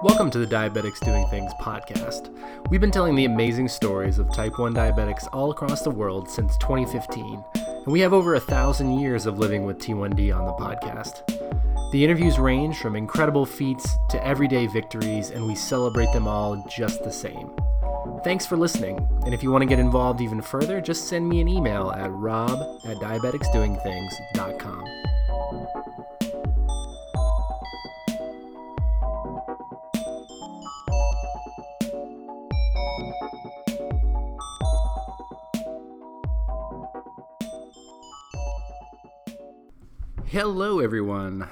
Welcome to the Diabetics Doing Things podcast. We've been telling the amazing stories of type 1 diabetics all across the world since 2015, and we have over a thousand years of living with T1D on the podcast. The interviews range from incredible feats to everyday victories, and we celebrate them all just the same. Thanks for listening, and if you want to get involved even further, just send me an email at rob at diabeticsdoingthings.com. Hello, everyone.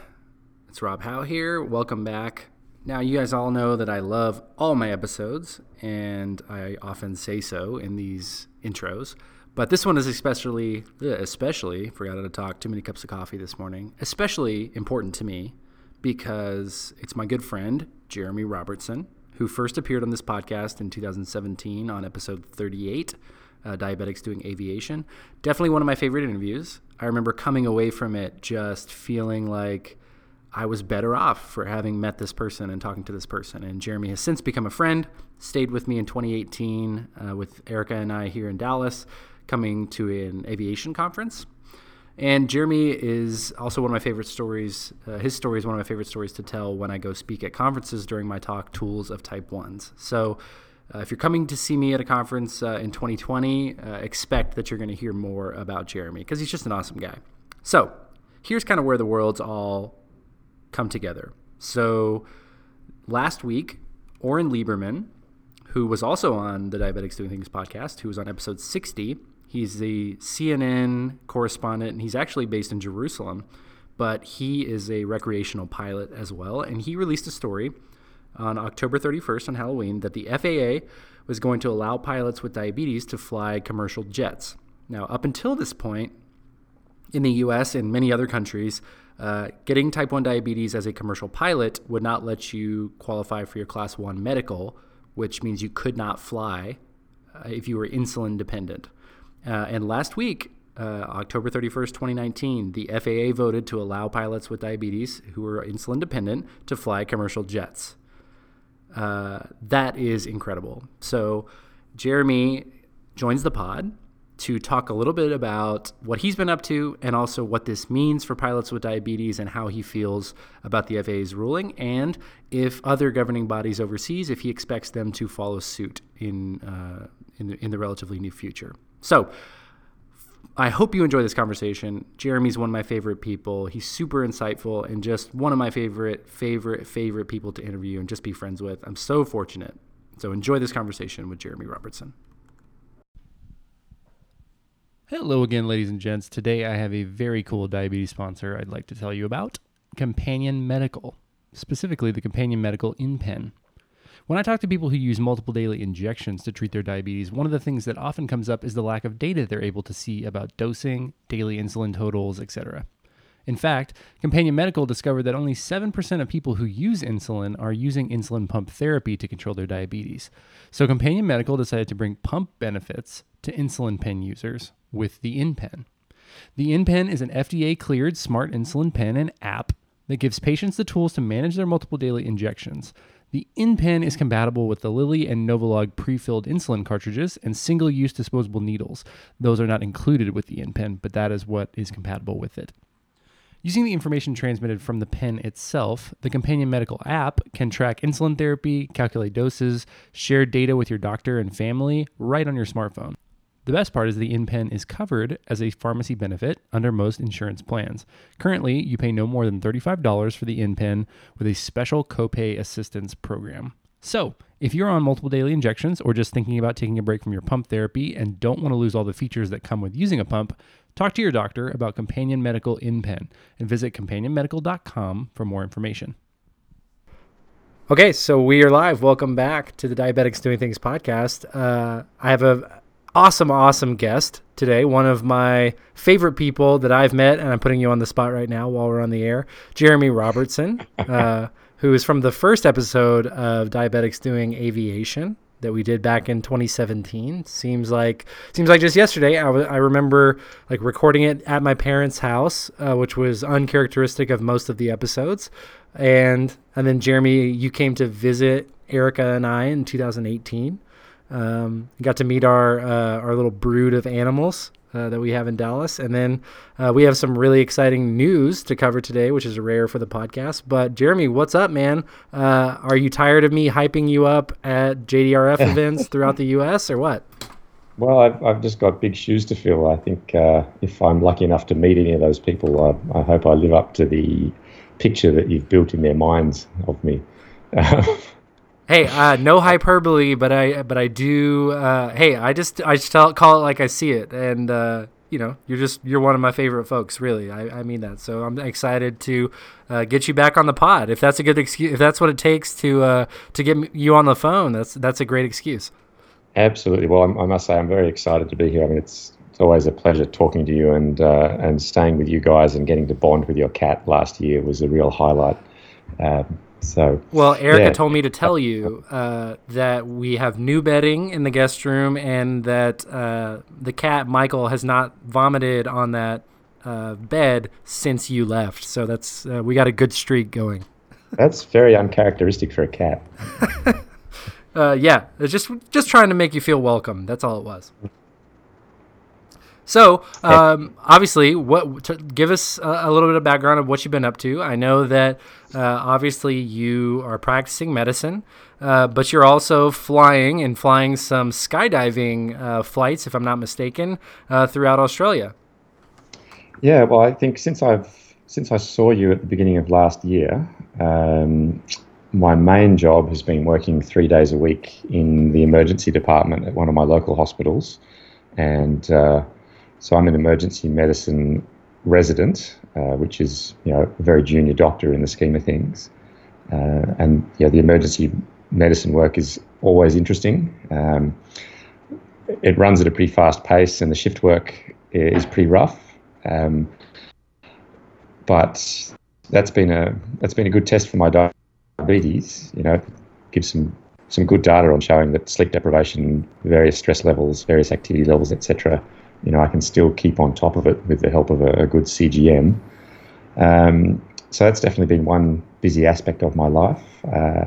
It's Rob Howe here. Welcome back. Now, you guys all know that I love all my episodes, and I often say so in these intros. But this one is especially, especially, forgot how to talk, too many cups of coffee this morning, especially important to me because it's my good friend, Jeremy Robertson, who first appeared on this podcast in 2017 on episode 38 uh, diabetics doing aviation. Definitely one of my favorite interviews. I remember coming away from it just feeling like I was better off for having met this person and talking to this person. And Jeremy has since become a friend, stayed with me in 2018 uh, with Erica and I here in Dallas, coming to an aviation conference. And Jeremy is also one of my favorite stories. Uh, his story is one of my favorite stories to tell when I go speak at conferences during my talk, Tools of Type 1s. So uh, if you're coming to see me at a conference uh, in 2020, uh, expect that you're going to hear more about Jeremy because he's just an awesome guy. So, here's kind of where the worlds all come together. So, last week, Oren Liebermann, who was also on the Diabetics Doing Things podcast, who was on episode 60, he's the CNN correspondent, and he's actually based in Jerusalem, but he is a recreational pilot as well. And he released a story on October 31st on Halloween that the FAA was going to allow pilots with diabetes to fly commercial jets. Now, up until this point, in the US and many other countries, uh, getting type 1 diabetes as a commercial pilot would not let you qualify for your class 1 medical, which means you could not fly uh, if you were insulin dependent. Uh, and last week, uh, October 31st, 2019, the FAA voted to allow pilots with diabetes who are insulin dependent to fly commercial jets. Uh, that is incredible. So, Jeremy joins the pod to talk a little bit about what he's been up to and also what this means for pilots with diabetes and how he feels about the FAA's ruling and if other governing bodies overseas if he expects them to follow suit in uh, in, the, in the relatively near future. So I hope you enjoy this conversation. Jeremy's one of my favorite people. He's super insightful and just one of my favorite, favorite, favorite people to interview and just be friends with. I'm so fortunate. So enjoy this conversation with Jeremy Robertson. Hello again, ladies and gents. Today I have a very cool diabetes sponsor I'd like to tell you about Companion Medical, specifically the Companion Medical InPen. When I talk to people who use multiple daily injections to treat their diabetes, one of the things that often comes up is the lack of data they're able to see about dosing, daily insulin totals, etc. In fact, Companion Medical discovered that only 7% of people who use insulin are using insulin pump therapy to control their diabetes. So Companion Medical decided to bring pump benefits to insulin pen users with the InPen. The InPen is an FDA cleared smart insulin pen and app that gives patients the tools to manage their multiple daily injections. The InPen is compatible with the Lilly and Novolog pre-filled insulin cartridges and single-use disposable needles. Those are not included with the InPen, but that is what is compatible with it. Using the information transmitted from the pen itself, the companion medical app can track insulin therapy, calculate doses, share data with your doctor and family right on your smartphone. The best part is the InPen is covered as a pharmacy benefit under most insurance plans. Currently, you pay no more than $35 for the InPen with a special copay assistance program. So, if you're on multiple daily injections or just thinking about taking a break from your pump therapy and don't want to lose all the features that come with using a pump, talk to your doctor about Companion Medical InPen and visit companionmedical.com for more information. Okay, so we are live. Welcome back to the Diabetics Doing Things podcast. Uh, I have a awesome, awesome guest today. One of my favorite people that I've met, and I'm putting you on the spot right now while we're on the air. Jeremy Robertson, uh, who is from the first episode of Diabetics Doing Aviation. that we did back in 2017. Seems like seems like just yesterday. I, w- I remember like recording it at my parents' house, uh, which was uncharacteristic of most of the episodes. And and then Jeremy, you came to visit Erica and I in 2018. Um, got to meet our uh, our little brood of animals uh, that we have in Dallas, and then uh, we have some really exciting news to cover today, which is rare for the podcast. But Jeremy, what's up, man? Uh, are you tired of me hyping you up at JDRF events throughout the U.S. or what? Well, I've, I've just got big shoes to fill. I think uh, if I'm lucky enough to meet any of those people, I, I hope I live up to the picture that you've built in their minds of me. Hey, uh, no hyperbole, but I but I do. Uh, hey, I just I just tell, call it like I see it, and uh, you know, you're just you're one of my favorite folks. Really, I, I mean that. So I'm excited to uh, get you back on the pod. If that's a good excuse, if that's what it takes to uh, to get you on the phone, that's that's a great excuse. Absolutely. Well, I, I must say I'm very excited to be here. I mean, it's it's always a pleasure talking to you and uh, and staying with you guys and getting to bond with your cat last year was a real highlight. Um, so well, Erica yeah. told me to tell you uh, that we have new bedding in the guest room, and that uh, the cat Michael has not vomited on that uh, bed since you left. So that's uh, we got a good streak going. That's very uncharacteristic for a cat. Uh, yeah, it's just just trying to make you feel welcome. That's all it was. So, um, obviously, what give us a, a, little bit of background of what you've been up to. I know that uh, obviously you are practicing medicine, uh, but you're also flying and flying some skydiving uh, flights, if I'm not mistaken, uh, throughout Australia. Yeah, well, I think since I've since I saw you at the beginning of last year, um, my main job has been working three days a week in the emergency department at one of my local hospitals, and uh, so I'm an emergency medicine resident, uh, which is you know a very junior doctor in the scheme of things. Uh, and yeah, the emergency medicine work is always interesting. Um, it runs at a pretty fast pace, and the shift work is pretty rough. Um, but that's been a that's been a good test for my diabetes. You know, gives some some good data on showing that sleep deprivation, various stress levels, various activity levels, etc., you know, I can still keep on top of it with the help of a, a good CGM. Um, so that's definitely been one busy aspect of my life. Uh,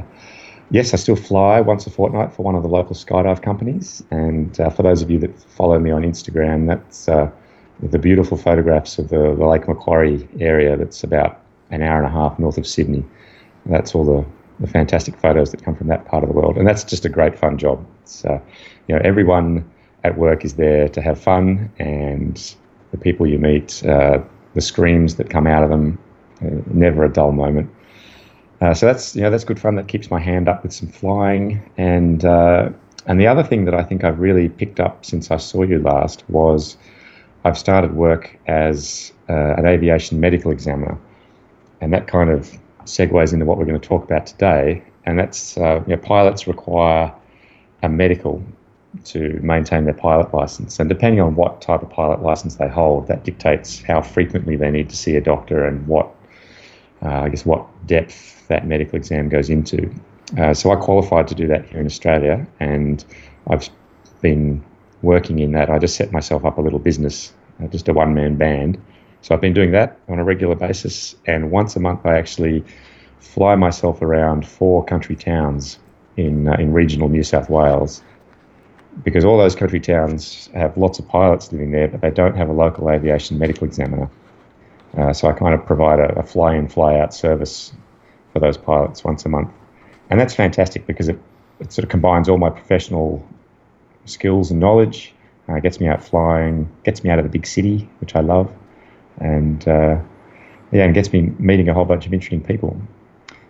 yes, I still fly once a fortnight for one of the local skydive companies. And uh, for those of you that follow me on Instagram, that's uh, the beautiful photographs of the, the, Lake Macquarie area that's about an hour and a half north of Sydney. That's all the, the fantastic photos that come from that part of the world. And that's just a great fun job. It's, uh, you know, everyone at work is there to have fun, and the people you meet, uh, the screams that come out of them, uh, never a dull moment. Uh, so that's you know that's good fun. That keeps my hand up with some flying, and uh, and the other thing that I think I've really picked up since I saw you last was I've started work as uh, an aviation medical examiner, and that kind of segues into what we're going to talk about today. And that's uh, you know, pilots require a medical to maintain their pilot license. And depending on what type of pilot license they hold, that dictates how frequently they need to see a doctor and what, uh, I guess, what depth that medical exam goes into. Uh, so I qualified to do that here in Australia, and I've been working in that. I just set myself up a little business, uh, just a one man band. So I've been doing that on a regular basis, and once a month I actually fly myself around four country towns in uh, in regional New South Wales because all those country towns have lots of pilots living there, but they don't have a local aviation medical examiner. Uh, so I kind of provide a, a, fly in, fly out service for those pilots once a month. And that's fantastic because it, it sort of combines all my professional skills and knowledge, uh, gets me out flying, gets me out of the big city, which I love, and uh, yeah, and gets me meeting a whole bunch of interesting people.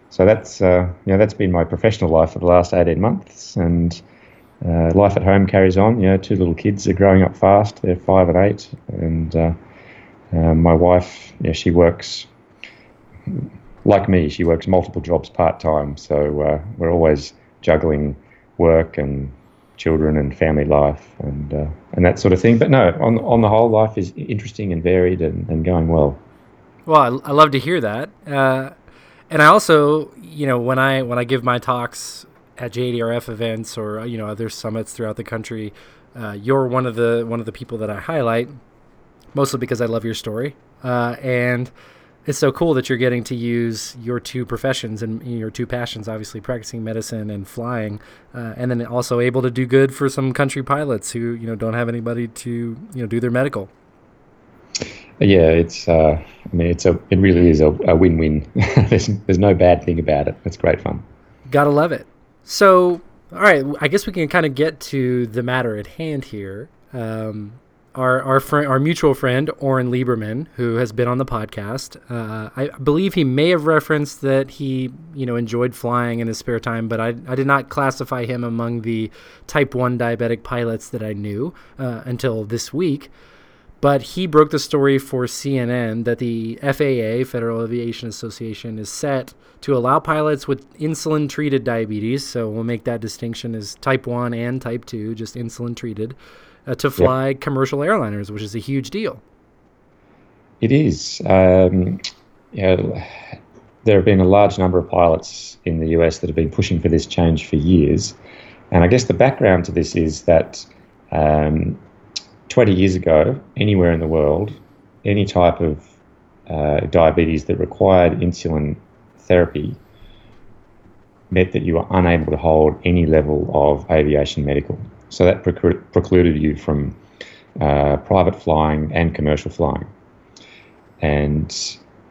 So that's uh, you know that's been my professional life for the last 18 months, and uh, life at home carries on. You know, two little kids are growing up fast. They're five and eight, and uh, uh, my wife, yeah, she works like me. She works multiple jobs part time, so uh, we're always juggling work and children and family life and uh, and that sort of thing. But no, on on the whole, life is interesting and varied and, and going well. Well, I, I love to hear that. Uh, and I also, you know, when I when I give my talks at JDRF events or you know other summits throughout the country, uh, you're one of the one of the people that I highlight, mostly because I love your story, uh, and it's so cool that you're getting to use your two professions and your two passions, obviously practicing medicine and flying, uh, and then also able to do good for some country pilots who you know don't have anybody to you know do their medical. Yeah, it's. Uh, I mean, it's a. It really is a, a win-win. there's there's no bad thing about it. It's great fun. Gotta love it. So, all right, I guess we can kind of get to the matter at hand here. Um, our our friend, our mutual friend Oren Liebermann, who has been on the podcast, uh, I believe he may have referenced that he, you know, enjoyed flying in his spare time, but I, I did not classify him among the Type One diabetic pilots that I knew uh, until this week. But he broke the story for CNN that the FAA, Federal Aviation Association, is set to allow pilots with insulin treated diabetes. So we'll make that distinction as type 1 and type 2, just insulin treated uh, to fly yep. commercial airliners, which is a huge deal. It is. Um, yeah, there have been a large number of pilots in the US that have been pushing for this change for years. And I guess the background to this is that um, 20 years ago, anywhere in the world, any type of uh, diabetes that required insulin therapy meant that you were unable to hold any level of aviation medical. So that precluded you from uh, private flying and commercial flying. And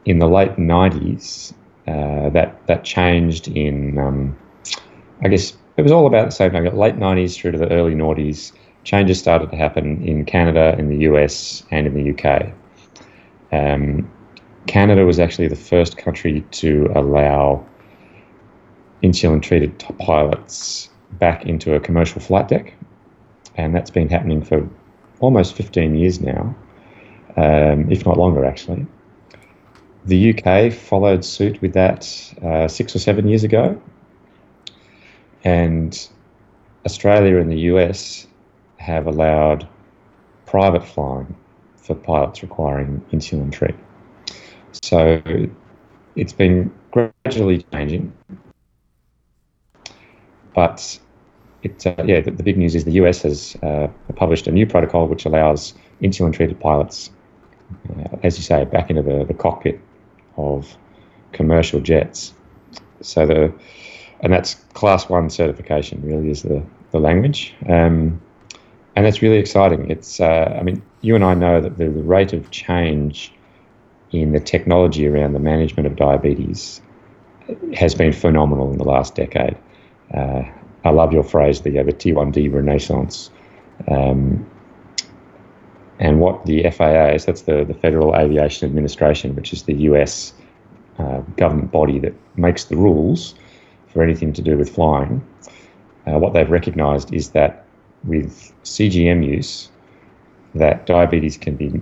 in the late 90s, uh, that, that changed in, um, I guess it was all about the same time, late 90s through to the early noughties. Changes started to happen in Canada, in the US, and in the UK. Um, Canada was actually the first country to allow insulin treated pilots back into a commercial flight deck and that's been happening for almost 15 years now, um, if not longer, actually. The UK followed suit with that uh, six or seven years ago, and Australia and the US have allowed private flying for pilots requiring insulin treatment. So it's been gradually changing, but it, uh, yeah, the, the, big news is the US has uh, published a new protocol which allows insulin treated pilots, uh, as you say, back into the, the cockpit of commercial jets. So the and that's class one certification really is the, the language. Um, and that's really exciting. It's, uh, I mean, you and I know that the, the rate of change in the technology around the management of diabetes has been phenomenal in the last decade. Uh, I love your phrase, the, the T1D renaissance. Um, and what the FAA is, that's the, the Federal Aviation Administration, which is the US uh, government body that makes the rules for anything to do with flying. Uh, what they've recognized is that with CGM use, that diabetes can be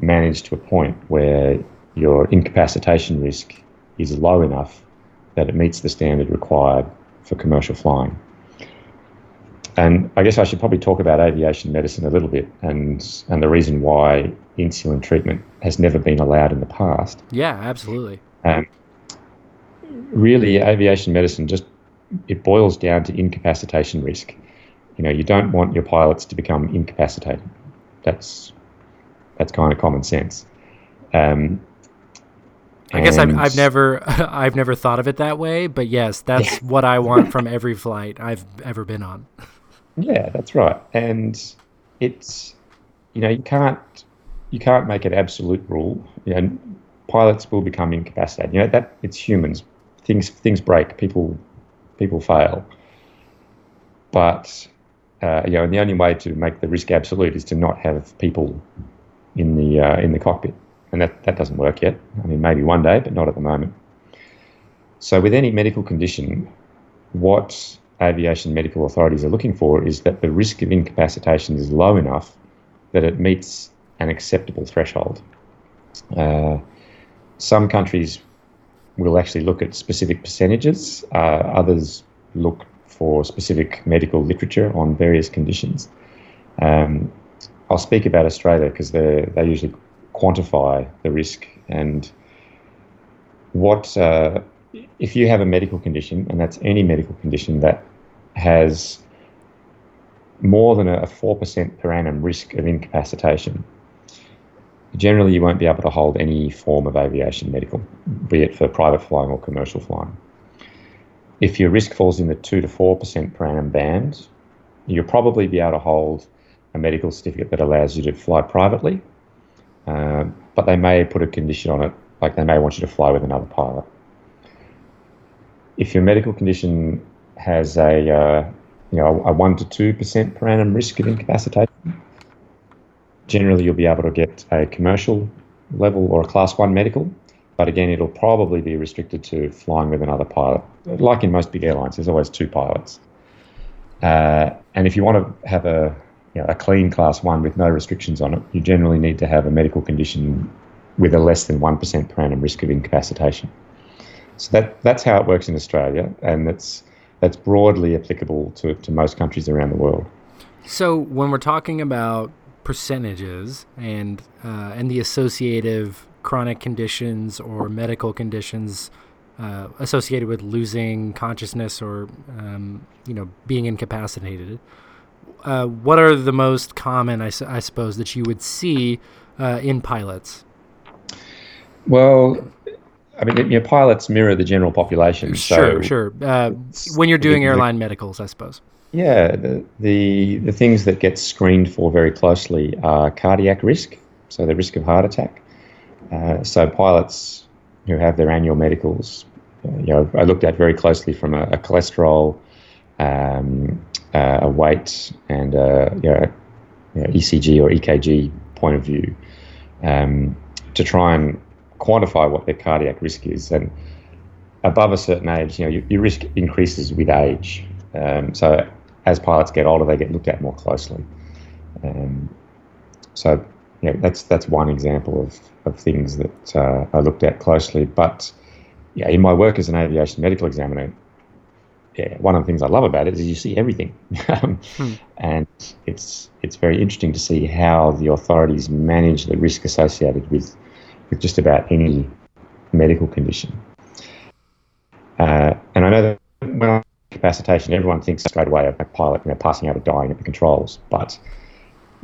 managed to a point where your incapacitation risk is low enough that it meets the standard required for commercial flying. And I guess I should probably talk about aviation medicine a little bit and and the reason why insulin treatment has never been allowed in the past. Yeah, absolutely. Um, really, aviation medicine just it boils down to incapacitation risk. You know, you don't want your pilots to become incapacitated. That's that's kind of common sense. Um, I guess I've, I've never I've never thought of it that way, but yes, that's what I want from every flight I've ever been on. Yeah, that's right. And it's you know, you can't you can't make an absolute rule. You know, pilots will become incapacitated. You know, that it's humans. Things things break, people people fail. But uh, you know, and the only way to make the risk absolute is to not have people in the uh, in the cockpit and that, that doesn't work yet. I mean, maybe one day, but not at the moment. So, with any medical condition, what aviation medical authorities are looking for is that the risk of incapacitation is low enough that it meets an acceptable threshold. Uh, some countries will actually look at specific percentages, uh, others look for specific medical literature on various conditions. Um, I'll speak about Australia because they they usually quantify the risk. And what uh, if you have a medical condition, and that's any medical condition that has more than a 4% per annum risk of incapacitation, generally you won't be able to hold any form of aviation medical, be it for private flying or commercial flying. If your risk falls in the 2 to 4% per annum band, you'll probably be able to hold a medical certificate that allows you to fly privately, uh, but they may put a condition on it, like they may want you to fly with another pilot. If your medical condition has a uh, you know a one to two percent per annum risk of incapacitation, generally you'll be able to get a commercial level or a class one medical, but again it'll probably be restricted to flying with another pilot. Like in most big airlines, there's always two pilots. Uh, and if you want to have a you know, a clean class one with no restrictions on it, you generally need to have a medical condition with a less than 1% per annum risk of incapacitation. So that, that's how it works in Australia, and that's, that's broadly applicable to, to most countries around the world. So when we're talking about percentages and, uh, and the associative chronic conditions or medical conditions uh, associated with losing consciousness or um, you know being incapacitated, uh, what are the most common, I, I, suppose, that you would see uh, in pilots? Well, I mean, your pilots mirror the general population. Sure, so sure. Uh, when you're doing airline medicals, I suppose. Yeah, the, the, the things that get screened for very closely are cardiac risk, so the risk of heart attack. Uh, so pilots who have their annual medicals, uh, you know, I looked at very closely from a, a cholesterol, um, uh, a weight and a you know, you know, ECG or EKG point of view um, to try and quantify what their cardiac risk is. And above a certain age, you know, your, your risk increases with age. Um, so as pilots get older, they get looked at more closely. Um, so yeah, that's that's one example of, of things that uh, I looked at closely. But yeah, in my work as an aviation medical examiner, yeah, one of the things I love about it is you see everything, um, hmm. and it's it's very interesting to see how the authorities manage the risk associated with with just about any medical condition. Uh, and I know that when I incapacitation, everyone thinks straight away of a pilot you know, passing out or dying at the controls, but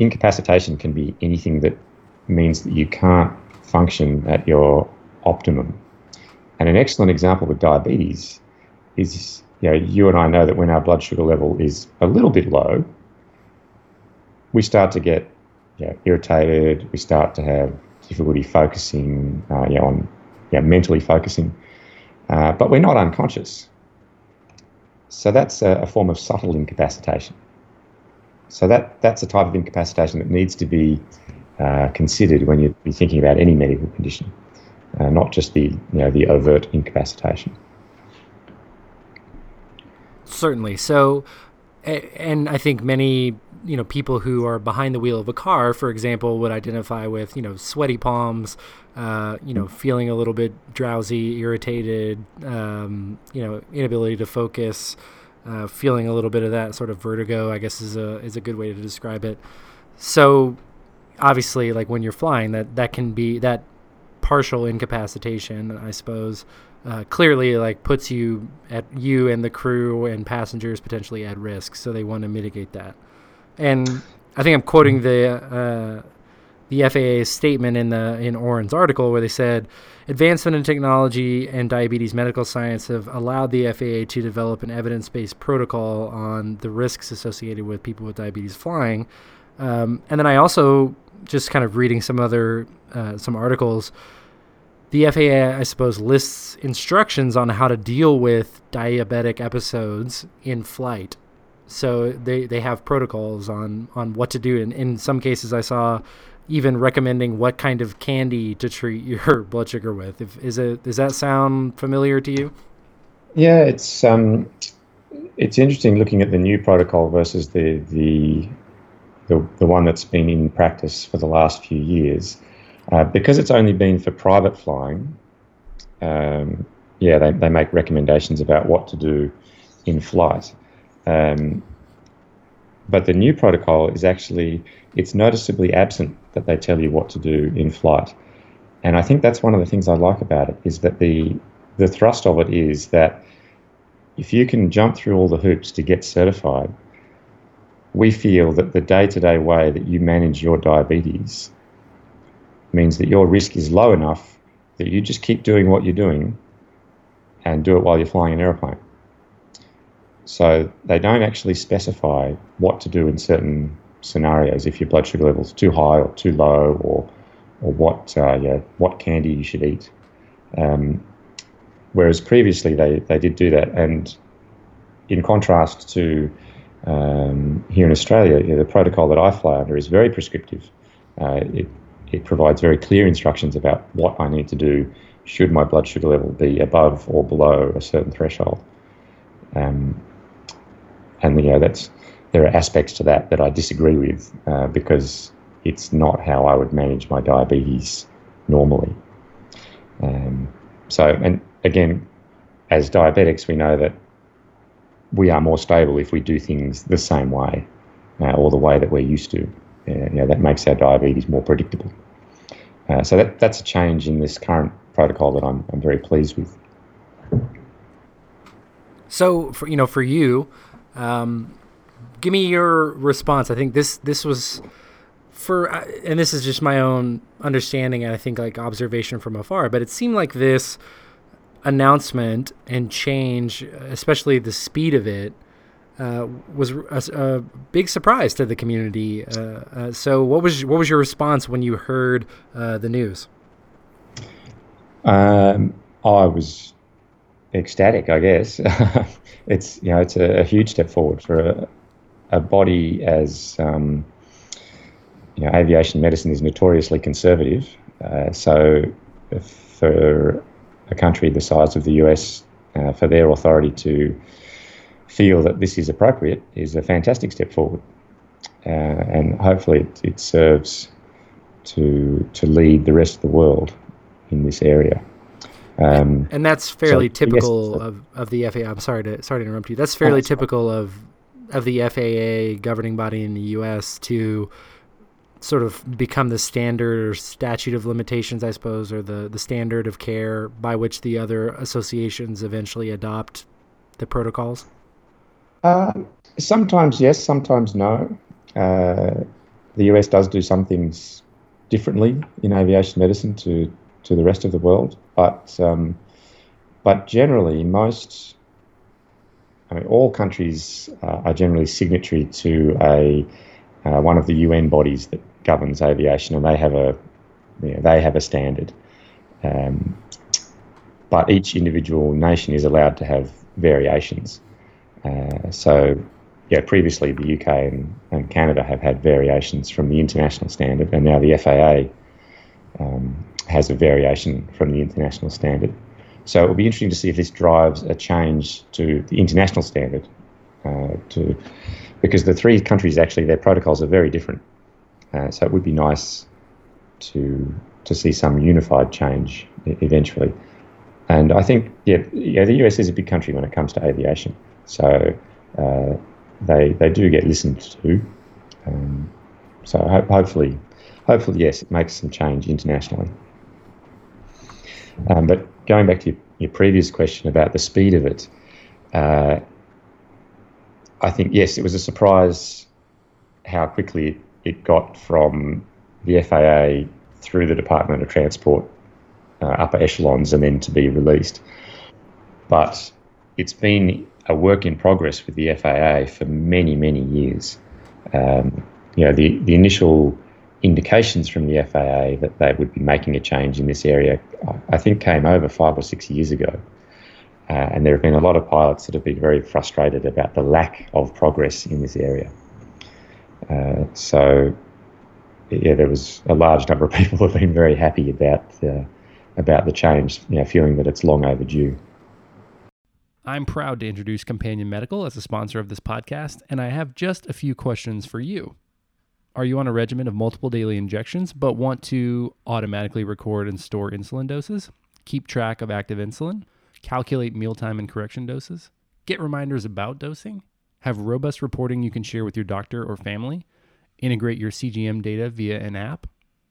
incapacitation can be anything that means that you can't function at your optimum. And an excellent example with diabetes is you know, you and I know that when our blood sugar level is a little bit low, we start to get you know, irritated. We start to have difficulty focusing, uh, you know, on you know, mentally focusing, uh, but we're not unconscious. So that's a, a, form of subtle incapacitation. So that that's a type of incapacitation that needs to be uh, considered when you're thinking about any medical condition, uh, not just the you know the overt incapacitation. Certainly. So, and I think many you know people who are behind the wheel of a car, for example, would identify with you know sweaty palms, uh, you know feeling a little bit drowsy, irritated, um, you know inability to focus, uh, feeling a little bit of that sort of vertigo. I guess is a is a good way to describe it. So obviously, like when you're flying, that that can be that partial incapacitation, I suppose uh, clearly like puts you at you and the crew and passengers potentially at risk. So they want to mitigate that. And I think I'm quoting the uh, the FAA's statement in the in Oren's article where they said advancement in technology and diabetes medical science have allowed the FAA to develop an evidence-based protocol on the risks associated with people with diabetes flying. Um, and then I also just kind of reading some other uh, some articles the FAA, I suppose, lists instructions on how to deal with diabetic episodes in flight. So they, they have protocols on, on what to do. And in some cases, I saw even recommending what kind of candy to treat your blood sugar with. If, is it does that sound familiar to you? Yeah, it's um, it's interesting looking at the new protocol versus the the the, the one that's been in practice for the last few years. Uh, because it's only been for private flying, um, yeah, they, they make recommendations about what to do in flight. Um, but the new protocol is actually, it's noticeably absent that they tell you what to do in flight. And I think that's one of the things I like about it is that the, the thrust of it is that if you can jump through all the hoops to get certified, we feel that the day to day way that you manage your diabetes means that your risk is low enough that you just keep doing what you're doing and do it while you're flying an aeroplane. So they don't actually specify what to do in certain scenarios if your blood sugar level is too high or too low or or what uh, yeah, what candy you should eat. Um, whereas previously they, they did do that, and in contrast to um, here in Australia, you know, the protocol that I fly under is very prescriptive. Uh, it it provides very clear instructions about what I need to do should my blood sugar level be above or below a certain threshold. Um, and you know that's there are aspects to that that I disagree with uh, because it's not how I would manage my diabetes normally. Um, so, and again, as diabetics, we know that we are more stable if we do things the same way uh, or the way that we're used to. Uh, you know, that makes our diabetes more predictable. Uh, so that, that's a change in this current protocol that I'm, I'm very pleased with. So, for, you know, for you, um, give me your response. I think this this was for, uh, and this is just my own understanding and I think like observation from afar. But it seemed like this announcement and change, especially the speed of it, uh, was a, a, big surprise to the community. Uh, uh, so, what was what was your response when you heard uh, the news? Um, I was ecstatic, I guess. it's you know it's a, a, huge step forward for a, a body as um, you know aviation medicine is notoriously conservative. Uh, so for a country the size of the US, uh, for their authority to feel that this is appropriate is a fantastic step forward, uh, and hopefully it, it serves to to lead the rest of the world in this area. Um, and that's fairly so, typical of, of the FAA. I'm sorry to sorry to interrupt you. That's fairly oh, typical fine. of of the FAA governing body in the U.S. to sort of become the standard or statute of limitations, I suppose, or the the standard of care by which the other associations eventually adopt the protocols. Uh, sometimes yes, sometimes no. Uh, the US does do some things differently in aviation medicine to to the rest of the world. But um, but generally, most I mean, all countries uh, are generally signatory to a uh, one of the UN bodies that governs aviation, and they have a you know, they have a standard. Um, but each individual nation is allowed to have variations. Uh, so, yeah, previously the UK and, and Canada have had variations from the international standard, and now the FAA um, has a variation from the international standard. So it will be interesting to see if this drives a change to the international standard. Uh, to because the three countries actually their protocols are very different. Uh, so it would be nice to to see some unified change eventually. And I think yeah, yeah, the US is a big country when it comes to aviation. So uh, they they do get listened to. Um, so ho- hopefully, hopefully yes, it makes some change internationally. Um, but going back to your, your, previous question about the speed of it, uh, I think, yes, it was a surprise how quickly it got from the FAA through the Department of Transport uh, upper echelons and then to be released. But it's been a work in progress with the FAA for many, many years. Um, you know, the, the initial indications from the FAA that they would be making a change in this area, I think came over five or six years ago. Uh, and there have been a lot of pilots that have been very frustrated about the lack of progress in this area. Uh, so, yeah, there was a large number of people who have been very happy about uh, about the change, you know, feeling that it's long overdue. I'm proud to introduce Companion Medical as a sponsor of this podcast, and I have just a few questions for you. Are you on a regimen of multiple daily injections but want to automatically record and store insulin doses? Keep track of active insulin? Calculate mealtime and correction doses? Get reminders about dosing? Have robust reporting you can share with your doctor or family? Integrate your CGM data via an app?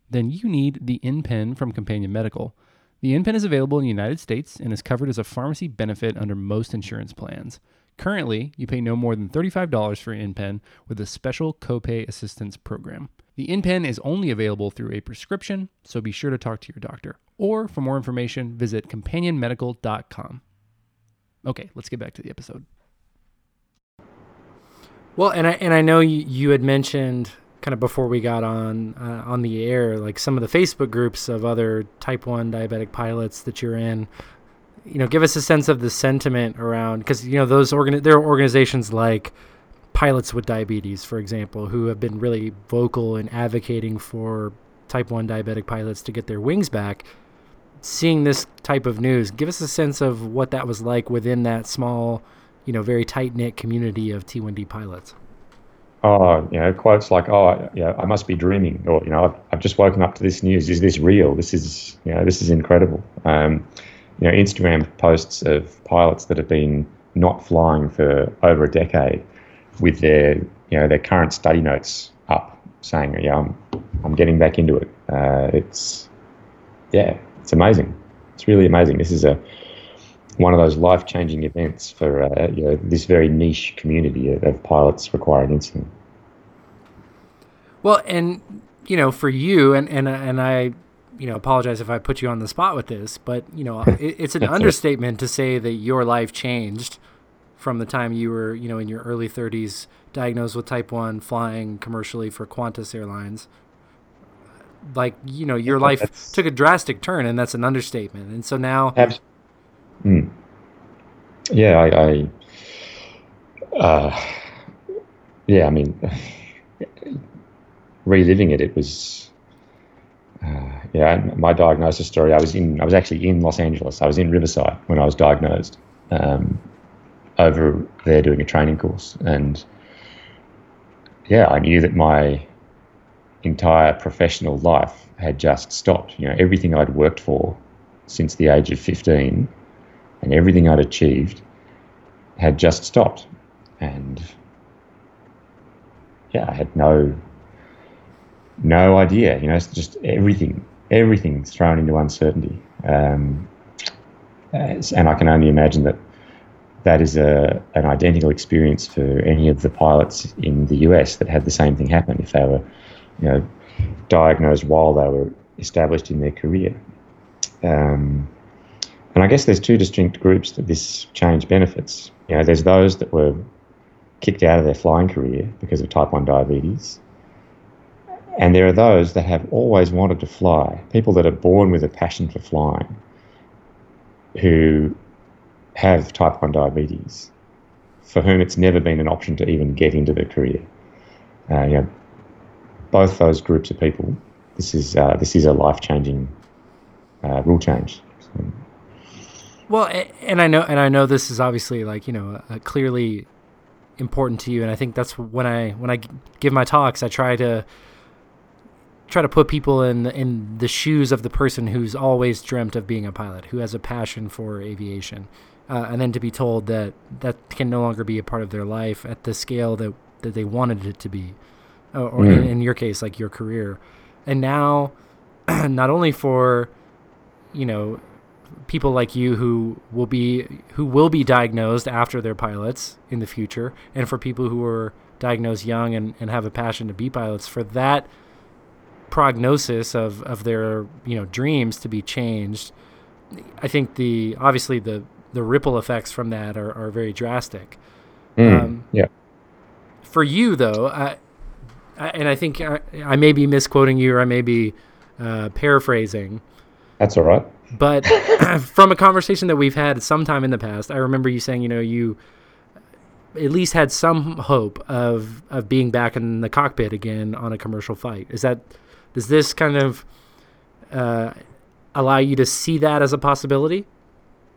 Then you need the InPen from Companion Medical. The InPen is available in the United States and is covered as a pharmacy benefit under most insurance plans. Currently, you pay no more than $35 for InPen with a special copay assistance program. The InPen is only available through a prescription, so be sure to talk to your doctor. Or for more information, visit companionmedical.com. Okay, let's get back to the episode. Well, and I and I know you, you had mentioned kind of before we got on uh, on the air, like some of the Facebook groups of other Type One diabetic pilots that you're in. You know, give us a sense of the sentiment around because you know those organ there are organizations like Pilots with Diabetes, for example, who have been really vocal in advocating for Type One diabetic pilots to get their wings back. Seeing this type of news, give us a sense of what that was like within that small, you know, very tight knit community of T1D pilots oh, you know, quotes like, "Oh, yeah, I must be dreaming," or you know, I've, I've just woken up to this news. Is this real? This is, you know, this is incredible. Um, you know, Instagram posts of pilots that have been not flying for over a decade with their, you know, their current study notes up, saying, "Yeah, I'm, I'm getting back into it." Uh, it's, yeah, it's amazing. It's really amazing. This is a one of those life changing events for uh, you know, this very niche community of, of pilots requiring insulin. Well, and you know, for you, and and and I, you know, apologize if I put you on the spot with this, but you know, it, it's an understatement to say that your life changed from the time you were, you know, in your early 30s, diagnosed with Type One, flying commercially for Qantas Airlines. Like you know, your life that's, took a drastic turn, and that's an understatement. And so now, Mm. Yeah, I, I uh, yeah, I mean, reliving it, it was, uh, yeah, my diagnosis story. I was in, I was actually in Los Angeles. I was in Riverside when I was diagnosed, um, over there doing a training course, and yeah, I knew that my entire professional life had just stopped. You know, everything I'd worked for since the age of fifteen and everything I'd achieved had just stopped. And yeah, I had no no idea. You know, it's just everything everything's thrown into uncertainty. Um, and I can only imagine that that is a an identical experience for any of the pilots in the US that had the same thing happen if they were, you know, diagnosed while they were established in their career. Um, and I guess there's two distinct groups that this change benefits. You know, there's those that were kicked out of their flying career because of type 1 diabetes. And there are those that have always wanted to fly, people that are born with a passion for flying, who have type 1 diabetes, for whom it's never been an option to even get into the career. Uh, you know, both those groups of people, this is, uh, this is a life changing uh, rule change. Well, and I know, and I know this is obviously like you know uh, clearly important to you, and I think that's when I when I give my talks, I try to try to put people in in the shoes of the person who's always dreamt of being a pilot, who has a passion for aviation, uh, and then to be told that that can no longer be a part of their life at the scale that that they wanted it to be, or, or mm. in, in your case, like your career, and now not only for you know people like you who will be who will be diagnosed after they're pilots in the future, and for people who are diagnosed young and, and have a passion to be pilots, for that prognosis of, of their you know dreams to be changed, I think the obviously the the ripple effects from that are, are very drastic. Mm, um, yeah. For you though, I, I, and I think I, I, may be misquoting you or I may be uh, paraphrasing. That's all right. But from a conversation that we've had sometime in the past, I remember you saying, you know, you at least had some hope of of being back in the cockpit again on a commercial flight. Is that does this kind of uh, allow you to see that as a possibility?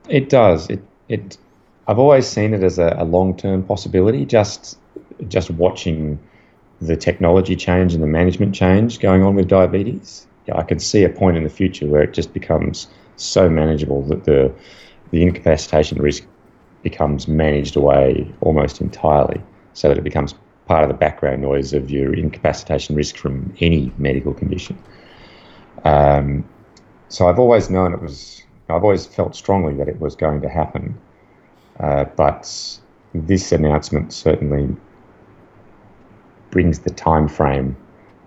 It does. It it. I've always seen it as a, a long term possibility. Just just watching the technology change and the management change going on with diabetes. Yeah, I can see a point in the future where it just becomes so manageable that the the incapacitation risk becomes managed away almost entirely, so that it becomes part of the background noise of your incapacitation risk from any medical condition. Um, so I've always known it was. I've always felt strongly that it was going to happen, uh, but this announcement certainly brings the time frame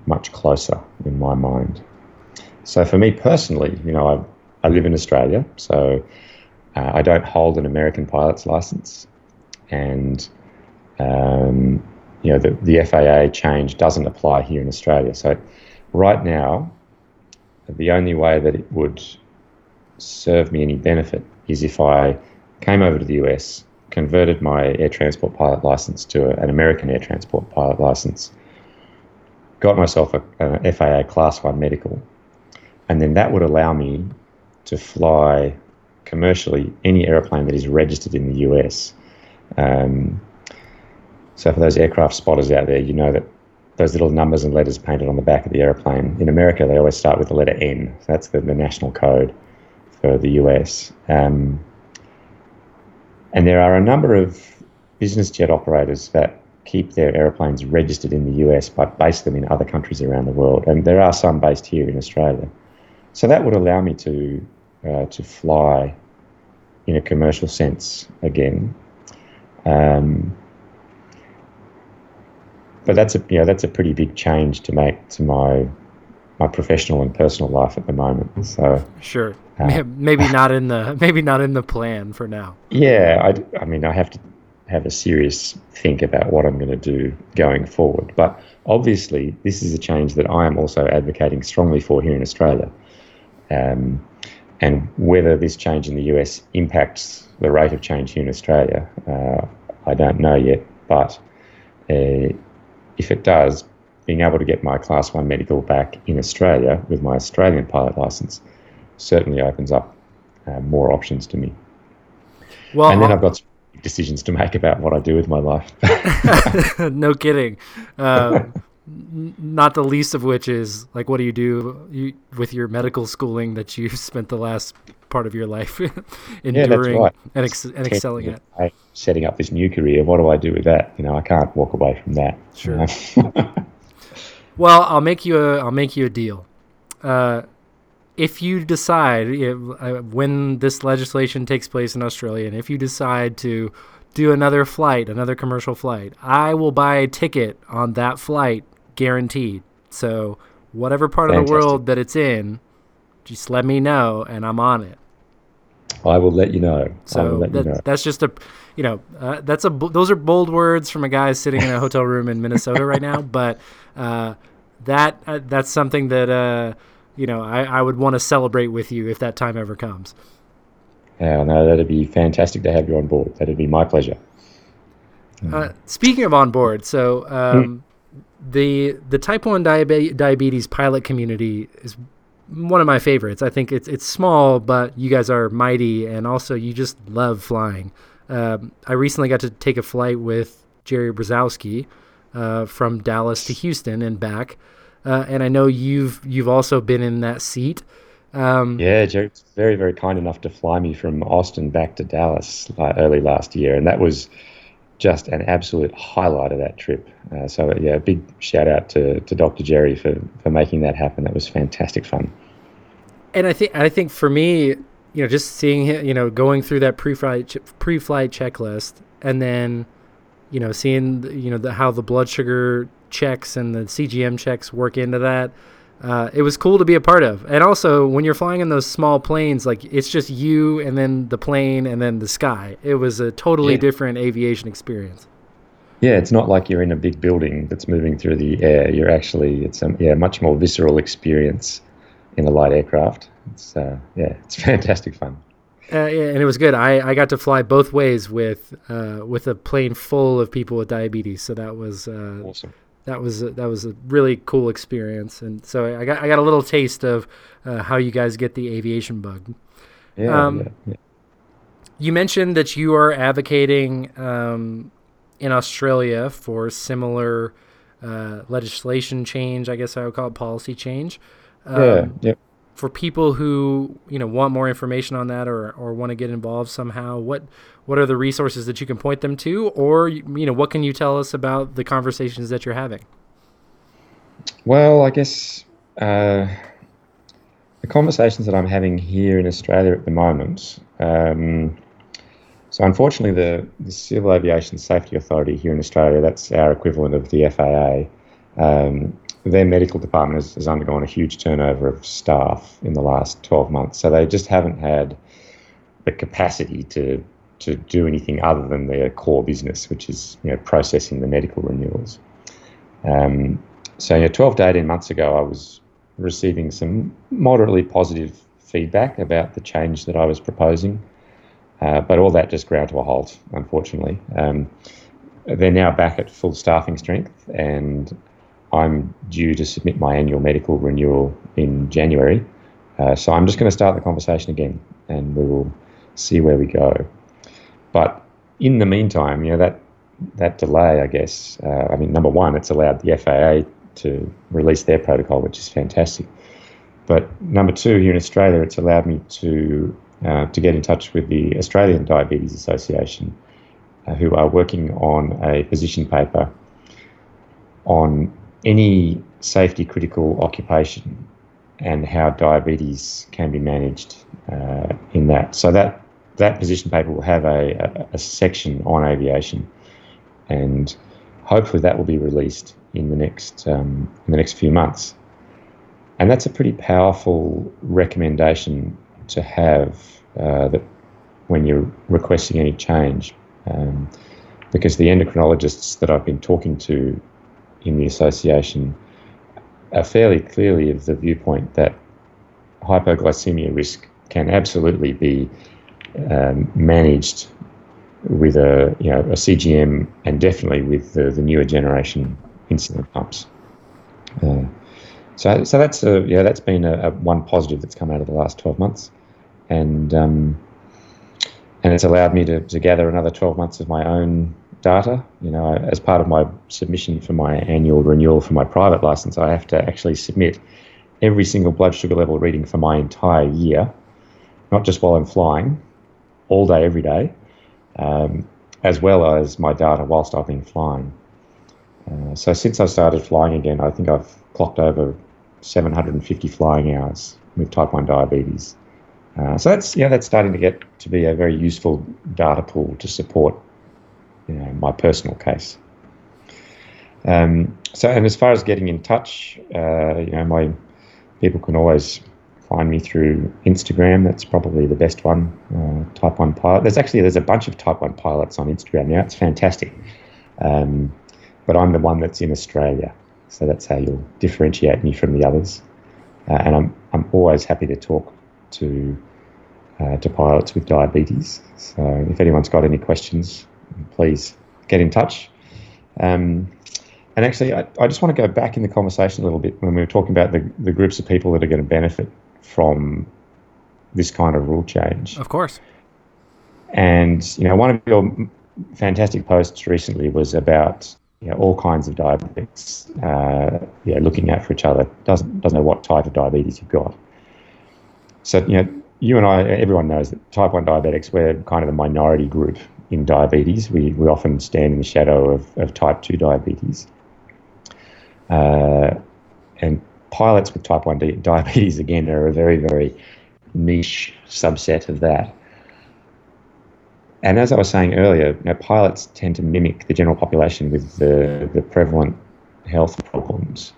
much closer in my mind. So for me personally, you know, I, I live in Australia, so uh, I don't hold an American pilot's license, and um, you know the, the FAA change doesn't apply here in Australia. So right now, the only way that it would serve me any benefit is if I came over to the US, converted my air transport pilot license to an American air transport pilot license, got myself a, a FAA Class One medical, and then that would allow me to fly commercially any airplane that is registered in the US. Um, so for those aircraft spotters out there, you know that those little numbers and letters painted on the back of the airplane. In America, they always start with the letter N. So that's the, the national code for the US. Um, and there are a number of business jet operators that keep their airplanes registered in the US but base them in other countries around the world. And there are some based here in Australia. So that would allow me to uh, to fly in a commercial sense again. Um, but that's a you know that's a pretty big change to make to my my professional and personal life at the moment. So sure, uh, maybe not in the maybe not in the plan for now. Yeah, I, I mean I have to have a serious think about what I'm going to do going forward. But obviously, this is a change that I am also advocating strongly for here in Australia. Um, and whether this change in the US impacts the rate of change here in Australia, uh, I don't know yet. But uh, if it does, being able to get my Class 1 medical back in Australia with my Australian pilot license certainly opens up uh, more options to me. Well, and then I've got decisions to make about what I do with my life. no kidding. Uh, not the least of which is like, what do you do you, with your medical schooling that you've spent the last part of your life enduring yeah, right. and, ex- and excelling at? Setting up this new career. What do I do with that? You know, I can't walk away from that. Sure. You know? well, I'll make you a I'll make you a deal. Uh, if you decide if, uh, when this legislation takes place in Australia, and if you decide to do another flight, another commercial flight, I will buy a ticket on that flight guaranteed. So whatever part Fantastic. of the world that it's in, just let me know and I'm on it. I will let you know. So that, you know. that's just a, you know, uh, that's a those are bold words from a guy sitting in a hotel room in Minnesota right now. But uh, that uh, that's something that uh, you know I, I would want to celebrate with you if that time ever comes. Yeah, no, that'd be fantastic to have you on board. That'd be my pleasure. Uh, speaking of on board, so um, the the type one diabe- diabetes pilot community is one of my favorites. I think it's it's small, but you guys are mighty, and also you just love flying. Um, I recently got to take a flight with Jerry Brzezowski uh, from Dallas to Houston and back, uh, and I know you've you've also been in that seat. Um, yeah, Jerry's very very kind enough to fly me from Austin back to Dallas early last year, and that was just an absolute highlight of that trip. Uh, so yeah, a big shout out to, to Dr. Jerry for, for making that happen. That was fantastic fun. And I think I think for me, you know, just seeing him, you know, going through that pre-flight pre-flight checklist, and then, you know, seeing you know the, how the blood sugar checks and the CGM checks work into that uh, it was cool to be a part of. And also, when you're flying in those small planes, like it's just you and then the plane and then the sky. It was a totally yeah. different aviation experience. Yeah, it's not like you're in a big building that's moving through the air. You're actually it's a yeah much more visceral experience in a light aircraft. It's uh, yeah, it's fantastic fun. Uh, yeah, and it was good. I, I got to fly both ways with uh, with a plane full of people with diabetes, so that was uh, awesome that was a, that was a really cool experience, and so I got I got a little taste of uh, how you guys get the aviation bug. Yeah, um, yeah, yeah, You mentioned that you are advocating um, in Australia for similar uh, legislation change. I guess I would call it policy change. Um, yeah. Yep for people who you know want more information on that or or want to get involved somehow what what are the resources that you can point them to or you know what can you tell us about the conversations that you're having well i guess uh, the conversations that I'm having here in Australia at the moment. Um, so, unfortunately, the, the, Civil Aviation Safety Authority here in Australia, that's our equivalent of the FAA, um, their medical department has, has, undergone a huge turnover of staff in the last 12 months. So, they just haven't had the capacity to to do anything other than their core business, which is you know processing the medical renewals. Um, so, you know, 12 to 18 months ago, I was receiving some moderately positive feedback about the change that I was proposing. Uh, but all that just ground to a halt, unfortunately. Um, they're now back at full staffing strength, and I'm due to submit my annual medical renewal in January. Uh, so I'm just going to start the conversation again, and we will see where we go. But in the meantime, you know that that delay, I guess. Uh, I mean, number one, it's allowed the FAA to release their protocol, which is fantastic. But number two, here in Australia, it's allowed me to uh, to get in touch with the Australian Diabetes Association, uh, who are working on a position paper on any safety critical occupation and how diabetes can be managed uh, in that. So that that position paper will have a, a, a, section on aviation, and hopefully that will be released in the next um, in the next few months. And that's a pretty powerful recommendation to have uh, that when you're requesting any change, um, because the endocrinologists that I've been talking to in the association are fairly clearly of the viewpoint that hypoglycemia risk can absolutely be um, managed with a you know a CGM and definitely with the, the newer generation insulin pumps. Uh, so so that's a yeah that's been a, a, one positive that's come out of the last 12 months and um, and it's allowed me to, to gather another 12 months of my own data. You know, as part of my submission for my annual renewal for my private license, I have to actually submit every single blood sugar level reading for my entire year, not just while I'm flying, all day, every day, um, as well as my data whilst I've been flying. Uh, so since I started flying again, I think I've clocked over 750 flying hours with type 1 diabetes. Uh, so that's yeah, that's starting to get to be a very useful data pool to support you know, my personal case. Um, so, and as far as getting in touch, uh, you know, my people can always find me through Instagram. That's probably the best one. Uh, type One Pilot. There's actually there's a bunch of Type One pilots on Instagram now. It's fantastic. Um, but I'm the one that's in Australia, so that's how you'll differentiate me from the others. Uh, and I'm I'm always happy to talk to uh, to pilots with diabetes. So if anyone's got any questions, please get in touch. Um, and actually, I, I, just want to go back in the conversation a little bit when we were talking about the, the groups of people that are going to benefit from this kind of rule change. Of course. And, you know, one of your fantastic posts recently was about you know, all kinds of diabetics, uh, yeah, looking out for each other. Doesn't doesn't know what type of diabetes you've got. So, you know, you and I, everyone knows that type 1 diabetics, we're kind of a minority group in diabetes. We, we often stand in the shadow of, of type 2 diabetes. Uh, and pilots with type 1 diabetes, again, are a very, very niche subset of that. And as I was saying earlier, you know, pilots tend to mimic the general population with the, the prevalent health problems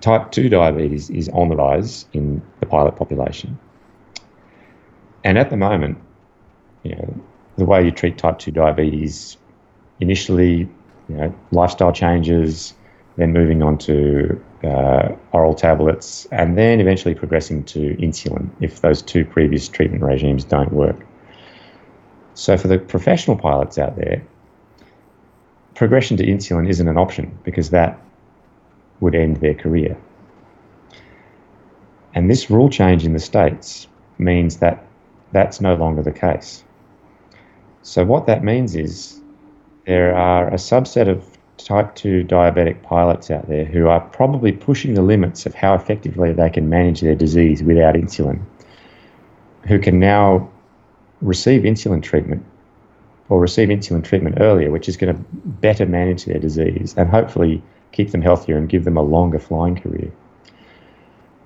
type 2 diabetes is on the rise in the pilot population. And at the moment, you know, the way you treat type 2 diabetes initially, you know, lifestyle changes, then moving on to uh, oral tablets, and then eventually progressing to insulin if those two previous treatment regimes don't work. So, for the professional pilots out there, progression to insulin isn't an option because that would end their career. And this rule change in the States means that that's no longer the case. So, what that means is there are a subset of type 2 diabetic pilots out there who are probably pushing the limits of how effectively they can manage their disease without insulin, who can now receive insulin treatment or receive insulin treatment earlier, which is going to better manage their disease and hopefully keep them healthier and give them a longer flying career.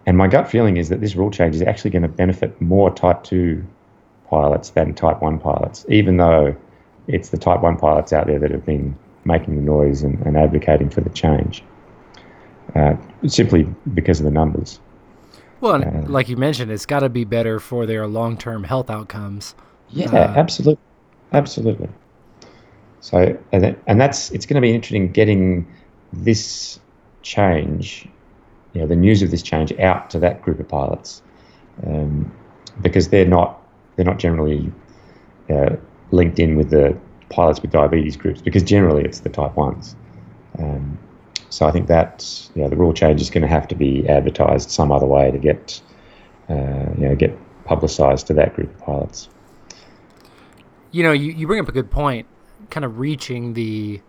and my gut feeling is that this rule change is actually going to benefit more Type 2 pilots than Type 1 pilots, even though it's the Type 1 pilots out there that have been making the noise and, and advocating for the change, uh, simply because of the numbers. Well, uh, like you mentioned, it's got to be better for their long term health outcomes. Yeah, uh, absolutely. Absolutely. So, and, that, and that's, it's going to be interesting getting this change, you know, the news of this change out to that group of pilots, um, because they're not they're not generally uh, linked in with the pilots with diabetes groups, because generally it's the type ones. Um, so I think that the rule change is going to have to be advertised some other way to get uh, you know get publicised to that group of pilots. You know, you, you bring up a good point, kind of reaching the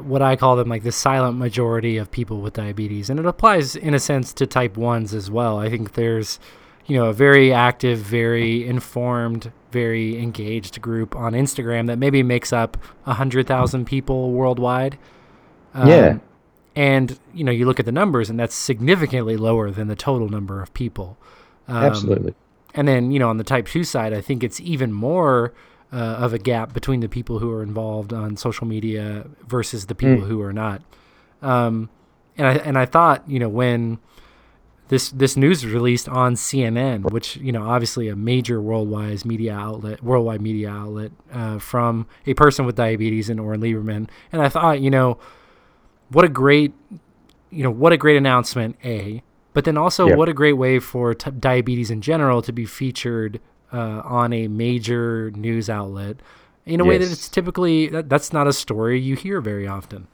what I call them like the silent majority of people with diabetes, and it applies in a sense to type ones as well. I think there's, you know, a very active, very informed, very engaged group on Instagram that maybe makes up a hundred thousand people worldwide. Um, yeah. And you know, you look at the numbers, and that's significantly lower than the total number of people. Um, Absolutely. And then you know, on the type two side, I think it's even more uh, of a gap between the people who are involved on social media versus the people mm. who are not. Um, and I and I thought you know when this this news was released on CNN, which you know obviously a major worldwide media outlet, worldwide media outlet uh, from a person with diabetes and Oren Liebermann, and I thought you know what a great you know what a great announcement a but then also yep. what a great way for t- diabetes in general to be featured uh, on a major news outlet in a yes. way that it's typically that, that's not a story you hear very often.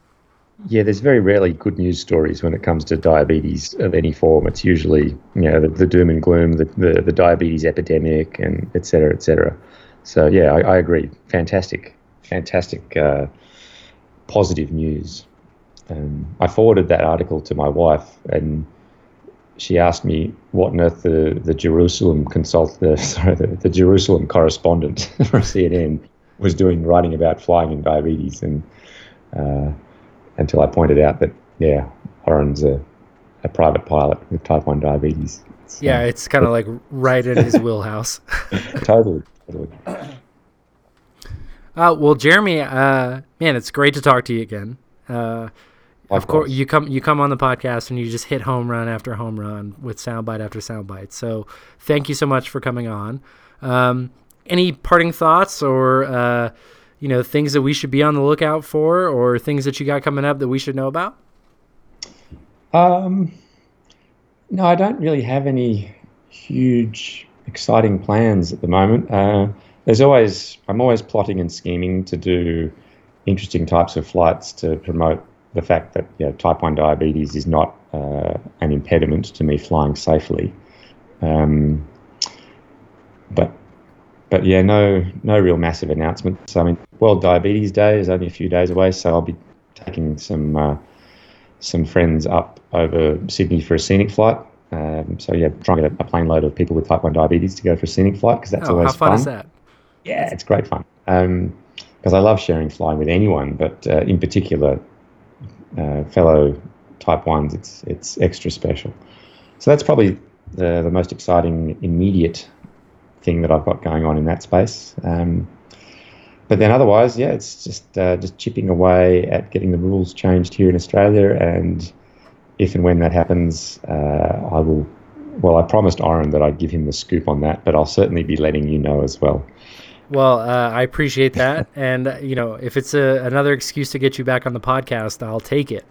Yeah, there's very rarely good news stories when it comes to diabetes of any form. It's usually you know the, the doom and gloom, the, the, the diabetes epidemic, and et cetera, et cetera. So yeah, I, I agree. Fantastic, fantastic, uh, positive news. Um, I forwarded that article to my wife, and she asked me what on earth the, the Jerusalem consult the sorry the, the Jerusalem correspondent for CNN was doing writing about flying and diabetes and uh, until I pointed out that yeah Oren's a, a private pilot with type one diabetes. So, yeah, it's kind of like right in his wheelhouse. totally, totally. Uh, well, Jeremy, uh, man, it's great to talk to you again. Uh, of course, you come you come on the podcast and you just hit home run after home run with soundbite after soundbite. So thank you so much for coming on. Um, any parting thoughts or uh, you know things that we should be on the lookout for, or things that you got coming up that we should know about? Um, no, I don't really have any huge exciting plans at the moment. Uh, there's always I'm always plotting and scheming to do interesting types of flights to promote the fact that you know, type 1 diabetes is not uh, an impediment to me flying safely. Um, but but yeah, no no real massive announcements. I mean, World Diabetes Day is only a few days away, so I'll be taking some uh, some friends up over Sydney for a scenic flight. Um, so yeah, trying to get a, plane load of people with type one diabetes to go for a scenic flight because that's oh, always how fun. fun. is that? Yeah, it's great fun. Because um, I love sharing flying with anyone, but uh, in particular uh, fellow type ones, it's it's extra special. So that's probably the the most exciting immediate thing that I've got going on in that space. Um, but then otherwise, yeah, it's just uh, just chipping away at getting the rules changed here in Australia, and if and when that happens, uh, I will. Well, I promised Oren that I'd give him the scoop on that, but I'll certainly be letting you know as well. Well, uh, I appreciate that, and uh, you know, if it's a, another excuse to get you back on the podcast, I'll take it.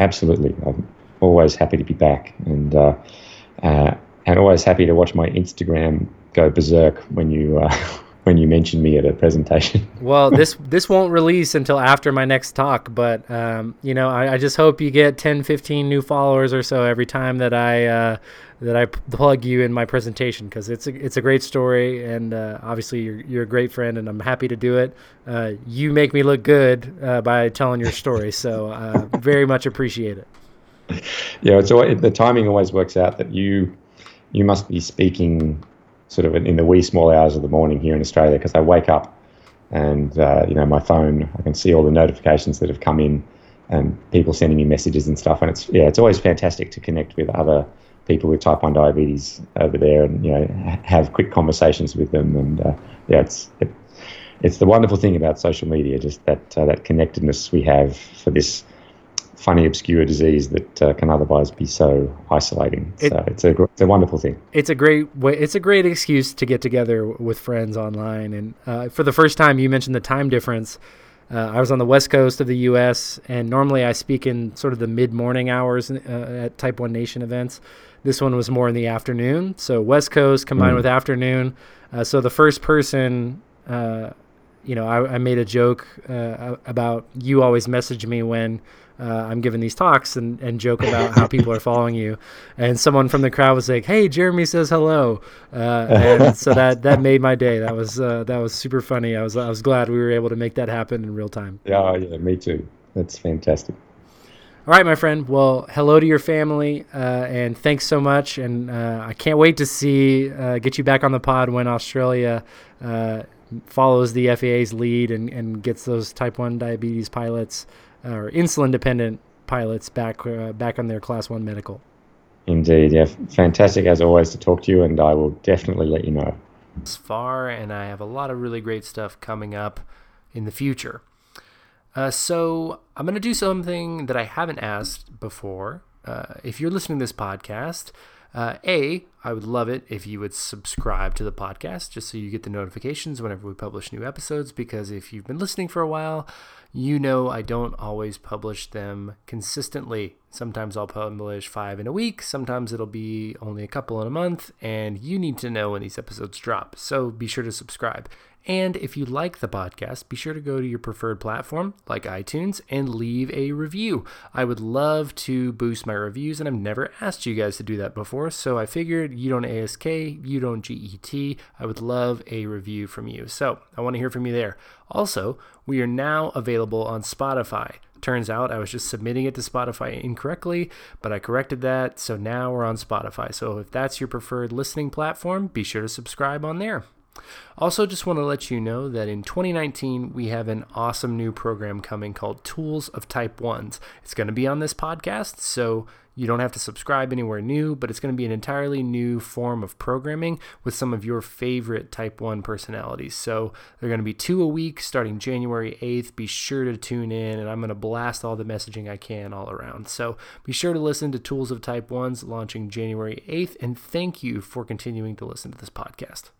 Absolutely, I'm always happy to be back, and uh, uh and always happy to watch my Instagram go berserk when you uh, when you mention me at a presentation. well, this this won't release until after my next talk, but um, you know, I, I, just hope you get 10, 15 new followers or so every time that I uh, that I plug you in my presentation because it's a it's a great story, and uh, obviously you're you're a great friend, and I'm happy to do it. Uh, you make me look good uh, by telling your story, so uh, very much appreciate it. Yeah, it's always, the timing always works out that you you must be speaking sort of in the wee small hours of the morning here in Australia because I wake up and uh, you know my phone I can see all the notifications that have come in and people sending me messages and stuff. And it's yeah it's always fantastic to connect with other people with type 1 diabetes over there and you know have quick conversations with them. And uh, yeah it's it, it's the wonderful thing about social media just that uh, that connectedness we have for this funny obscure disease that uh, can otherwise be so isolating it, so it's a it's a wonderful thing it's a great way it's a great excuse to get together with friends online and uh, for the first time you mentioned the time difference uh, I was on the west coast of the U.S. and normally I speak in sort of the mid-morning hours uh, at Type One Nation events. This one was more in the afternoon, so West Coast combined mm. with afternoon. Uh, so the first person, uh, you know, I, I, made a joke uh, about you always message me when uh, I'm giving these talks and, and joke about how people are following you. And someone from the crowd was like, "Hey, Jeremy says hello," uh, and so that that made my day. That was uh, that was super funny. I was I was glad we were able to make that happen in real time. Yeah, yeah, me too. That's fantastic. All right, my friend. Well, hello to your family, uh, and thanks so much. And uh, I can't wait to see uh, get you back on the pod when Australia uh, follows the FAA's lead and, and gets those Type One diabetes pilots uh, or insulin dependent pilots back uh, back on their Class One medical. Indeed, yeah, fantastic as always to talk to you, and I will definitely let you know. As far, and I have a lot of really great stuff coming up in the future. Uh, so I'm going to do something that I haven't asked before. Uh, if you're listening to this podcast, uh, A, I would love it if you would subscribe to the podcast just so you get the notifications whenever we publish new episodes. Because if you've been listening for a while, you know I don't always publish them consistently. Sometimes I'll publish five in a week, sometimes it'll be only a couple in a month, and you need to know when these episodes drop. So be sure to subscribe. And if you like the podcast, be sure to go to your preferred platform like iTunes and leave a review. I would love to boost my reviews, and I've never asked you guys to do that before. So I figured you don't ASK, you don't GET. I would love a review from you. So I want to hear from you there. Also, we are now available on Spotify. Turns out I was just submitting it to Spotify incorrectly, but I corrected that. So now we're on Spotify. So if that's your preferred listening platform, be sure to subscribe on there. Also, just want to let you know that in 2019, we have an awesome new program coming called Tools of Type 1s. It's going to be on this podcast, so you don't have to subscribe anywhere new, but it's going to be an entirely new form of programming with some of your favorite Type 1 personalities. So they're going to be two a week starting January 8th. Be sure to tune in, and I'm going to blast all the messaging I can all around. So be sure to listen to Tools of Type 1s launching January 8th, and thank you for continuing to listen to this podcast.